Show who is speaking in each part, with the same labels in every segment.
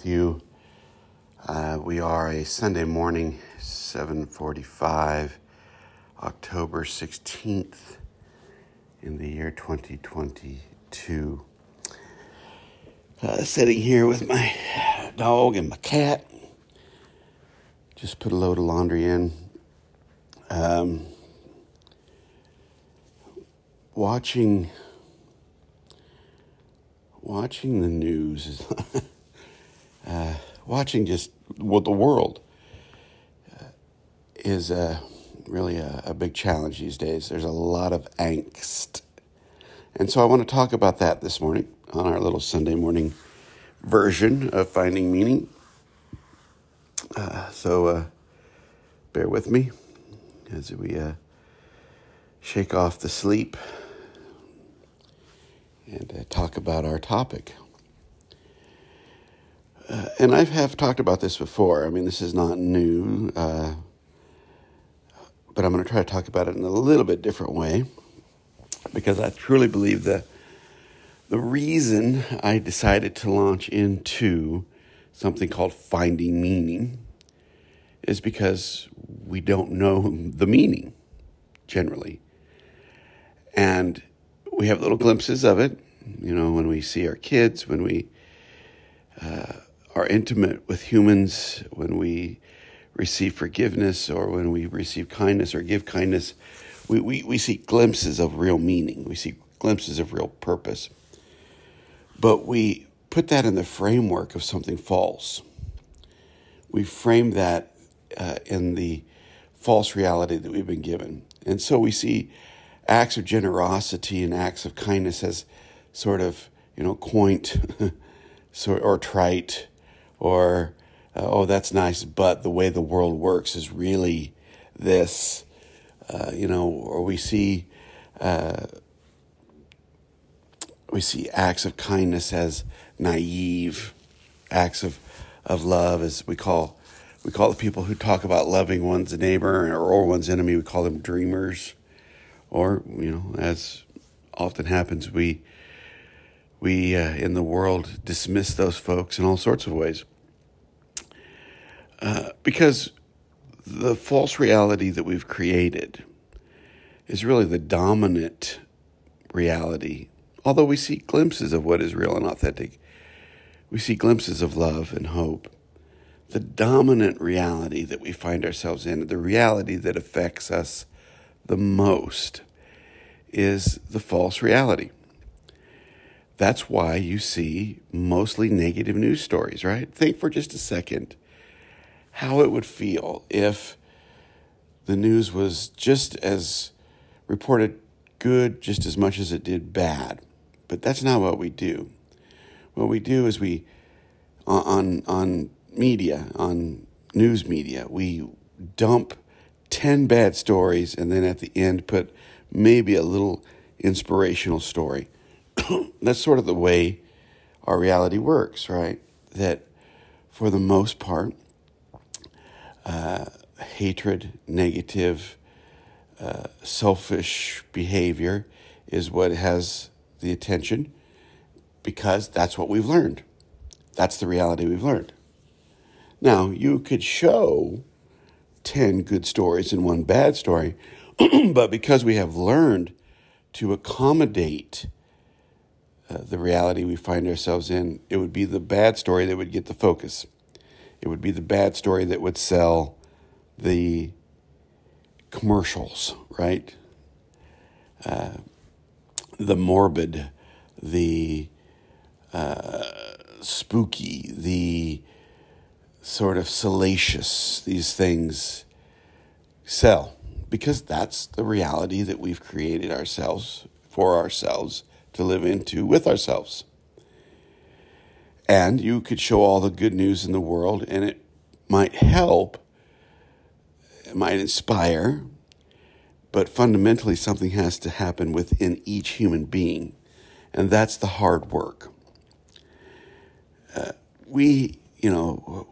Speaker 1: with you. Uh, we are a Sunday morning, 7:45, October 16th, in the year 2022. Uh, sitting here with my dog and my cat. Just put a load of laundry in. Um, watching watching the news is watching just what the world uh, is uh, really a, a big challenge these days. There's a lot of angst. And so I want to talk about that this morning on our little Sunday morning version of Finding Meaning. Uh, so uh, bear with me as we uh, shake off the sleep and uh, talk about our topic. Uh, and I have talked about this before. I mean, this is not new, uh, but I'm going to try to talk about it in a little bit different way because I truly believe that the reason I decided to launch into something called finding meaning is because we don't know the meaning generally. And we have little glimpses of it, you know, when we see our kids, when we uh, are intimate with humans, when we receive forgiveness or when we receive kindness or give kindness, we, we, we see glimpses of real meaning. We see glimpses of real purpose. But we put that in the framework of something false. We frame that uh, in the false reality that we've been given. And so we see acts of generosity and acts of kindness as sort of, you know, quaint or trite or, uh, oh, that's nice, but the way the world works is really this, uh, you know, or we see. Uh, we see acts of kindness as naive, acts of, of love as we call we call the people who talk about loving one's neighbor or one's enemy, we call them dreamers or you know, as often happens, we we uh, in the world dismiss those folks in all sorts of ways uh, because the false reality that we've created is really the dominant reality. Although we see glimpses of what is real and authentic, we see glimpses of love and hope. The dominant reality that we find ourselves in, the reality that affects us the most is the false reality. That's why you see mostly negative news stories, right? Think for just a second how it would feel if the news was just as reported good just as much as it did bad. But that's not what we do. What we do is we on on media, on news media, we dump 10 bad stories and then at the end put maybe a little inspirational story. That's sort of the way our reality works, right? That for the most part, uh, hatred, negative, uh, selfish behavior is what has the attention because that's what we've learned. That's the reality we've learned. Now, you could show 10 good stories and one bad story, but because we have learned to accommodate uh, the reality we find ourselves in, it would be the bad story that would get the focus. It would be the bad story that would sell the commercials, right? Uh, the morbid, the uh, spooky, the sort of salacious, these things sell because that's the reality that we've created ourselves for ourselves to live into with ourselves. And you could show all the good news in the world, and it might help, it might inspire, but fundamentally, something has to happen within each human being, and that's the hard work. Uh, we, you know,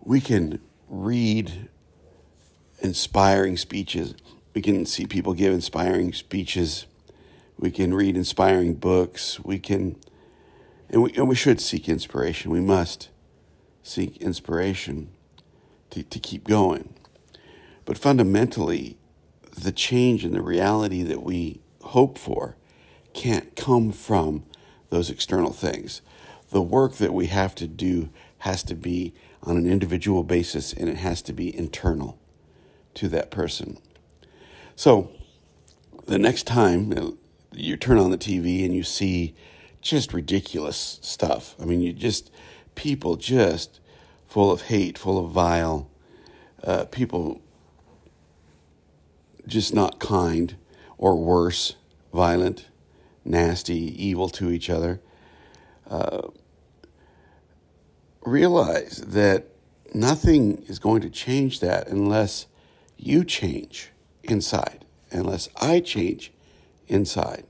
Speaker 1: we can read inspiring speeches. We can see people give inspiring speeches We can read inspiring books. We can, and we, and we should seek inspiration. We must seek inspiration to, to keep going. But fundamentally, the change in the reality that we hope for can't come from those external things. The work that we have to do has to be on an individual basis and it has to be internal to that person. So, the next time you turn on the TV and you see just ridiculous stuff, I mean, you just, people just full of hate, full of vile, uh, people just not kind or worse, violent, nasty, evil to each other. Uh, realize that nothing is going to change that unless you change inside, unless I change inside.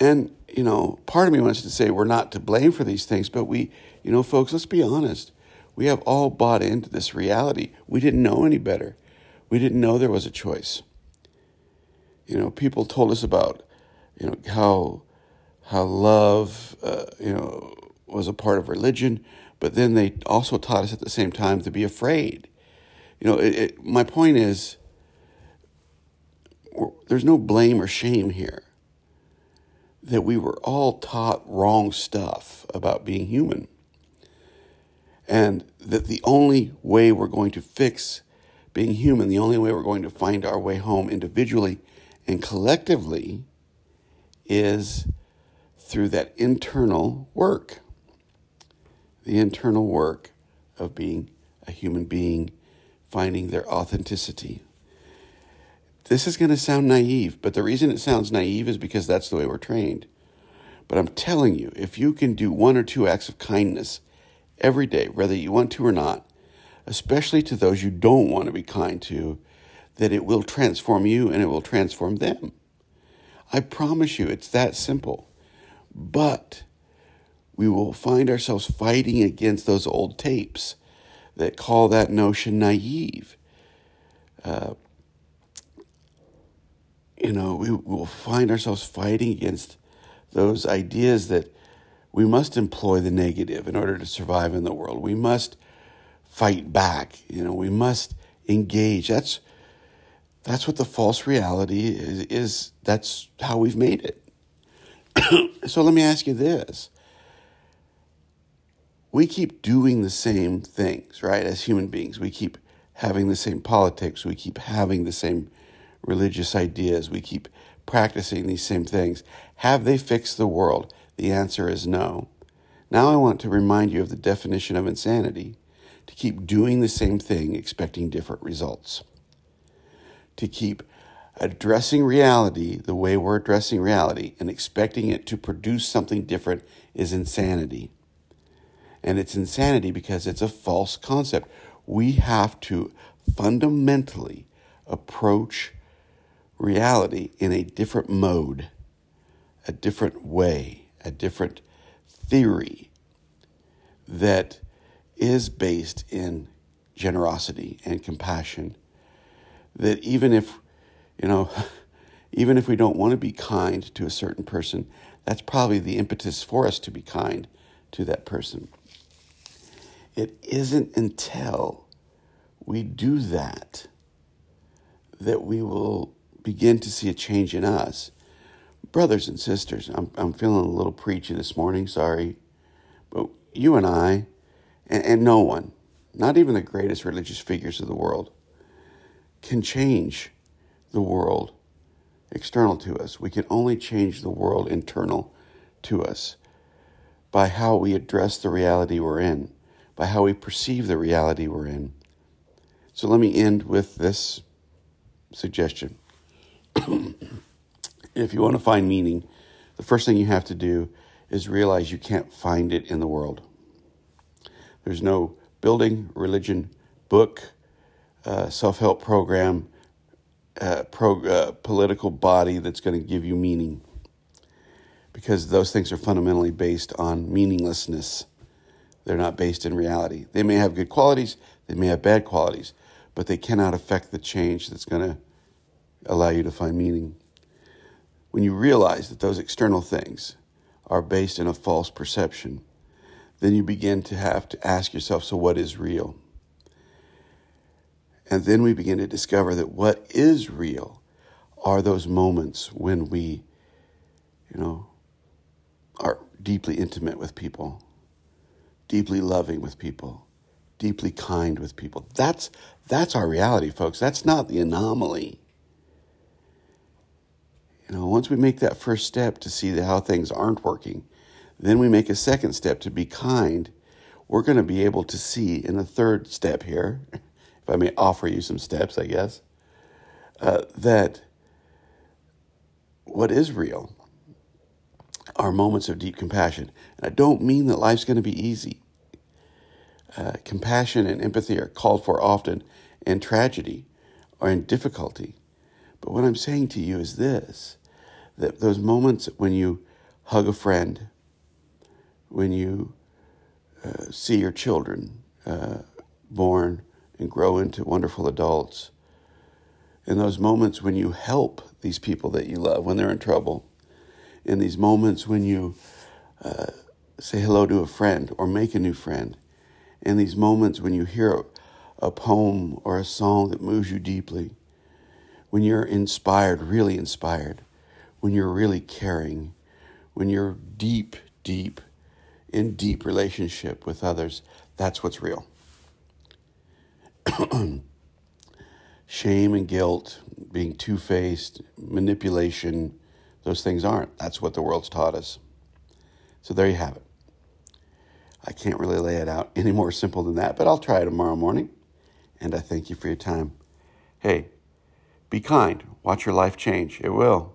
Speaker 1: And, you know, part of me wants to say we're not to blame for these things, but we, you know, folks, let's be honest. We have all bought into this reality. We didn't know any better. We didn't know there was a choice. You know, people told us about, you know, how how love, uh, you know, was a part of religion, but then they also taught us at the same time to be afraid. You know, it, it, my point is, there's no blame or shame here. That we were all taught wrong stuff about being human. And that the only way we're going to fix being human, the only way we're going to find our way home individually and collectively is through that internal work the internal work of being a human being, finding their authenticity. This is going to sound naive, but the reason it sounds naive is because that's the way we're trained. But I'm telling you, if you can do one or two acts of kindness every day, whether you want to or not, especially to those you don't want to be kind to, that it will transform you and it will transform them. I promise you, it's that simple. But we will find ourselves fighting against those old tapes that call that notion naive. Uh, you know, we will find ourselves fighting against those ideas that we must employ the negative in order to survive in the world. We must fight back. You know, we must engage. That's that's what the false reality is. is that's how we've made it. so let me ask you this: we keep doing the same things, right? As human beings, we keep having the same politics, we keep having the same religious ideas, we keep practicing these same things. Have they fixed the world? The answer is no. Now I want to remind you of the definition of insanity to keep doing the same thing, expecting different results. To keep addressing reality the way we're addressing reality and expecting it to produce something different is insanity. And it's insanity because it's a false concept. We have to fundamentally approach reality in a different mode, a different way, a different theory that is based in generosity and compassion. That even if, you know, even if we don't want to be kind to a certain person, that's probably the impetus for us to be kind to that person. It isn't until we do that that we will begin to see a change in us. Brothers and sisters, I'm, I'm feeling a little preachy this morning, sorry. But you and I, and, and no one, not even the greatest religious figures of the world, can change the world external to us. We can only change the world internal to us by how we address the reality we're in by how we perceive the reality we're in. So let me end with this suggestion. if you want to find meaning, the first thing you have to do is realize you can't find it in the world. There's no building, religion, book, uh, self help program, uh, pro, uh, political body that's going to give you meaning because those things are fundamentally based on meaninglessness. They're not based in reality. They may have good qualities, they may have bad qualities, but they cannot affect the change that's going to allow you to find meaning. when you realize that those external things are based in a false perception, then you begin to have to ask yourself so, what is real? And then we begin to discover that what is real are those moments when we, you know, are deeply intimate with people, deeply loving with people, deeply kind with people. That's that's our reality, folks. That's not the anomaly. You know, once we make that first step to see how things aren't working, then we make a second step to be kind. We're going to be able to see in a third step here, if I may offer you some steps, I guess, uh, that what is real are moments of deep compassion. And I don't mean that life's going to be easy. Uh, compassion and empathy are called for often in tragedy or in difficulty. But what I'm saying to you is this those moments when you hug a friend, when you uh, see your children uh, born and grow into wonderful adults, in those moments when you help these people that you love when they're in trouble, in these moments when you uh, say hello to a friend or make a new friend, in these moments when you hear a, a poem or a song that moves you deeply, when you're inspired, really inspired, when you're really caring, when you're deep, deep, in deep relationship with others, that's what's real. Shame and guilt, being two faced, manipulation, those things aren't. That's what the world's taught us. So there you have it. I can't really lay it out any more simple than that, but I'll try tomorrow morning. And I thank you for your time. Hey, be kind. Watch your life change. It will.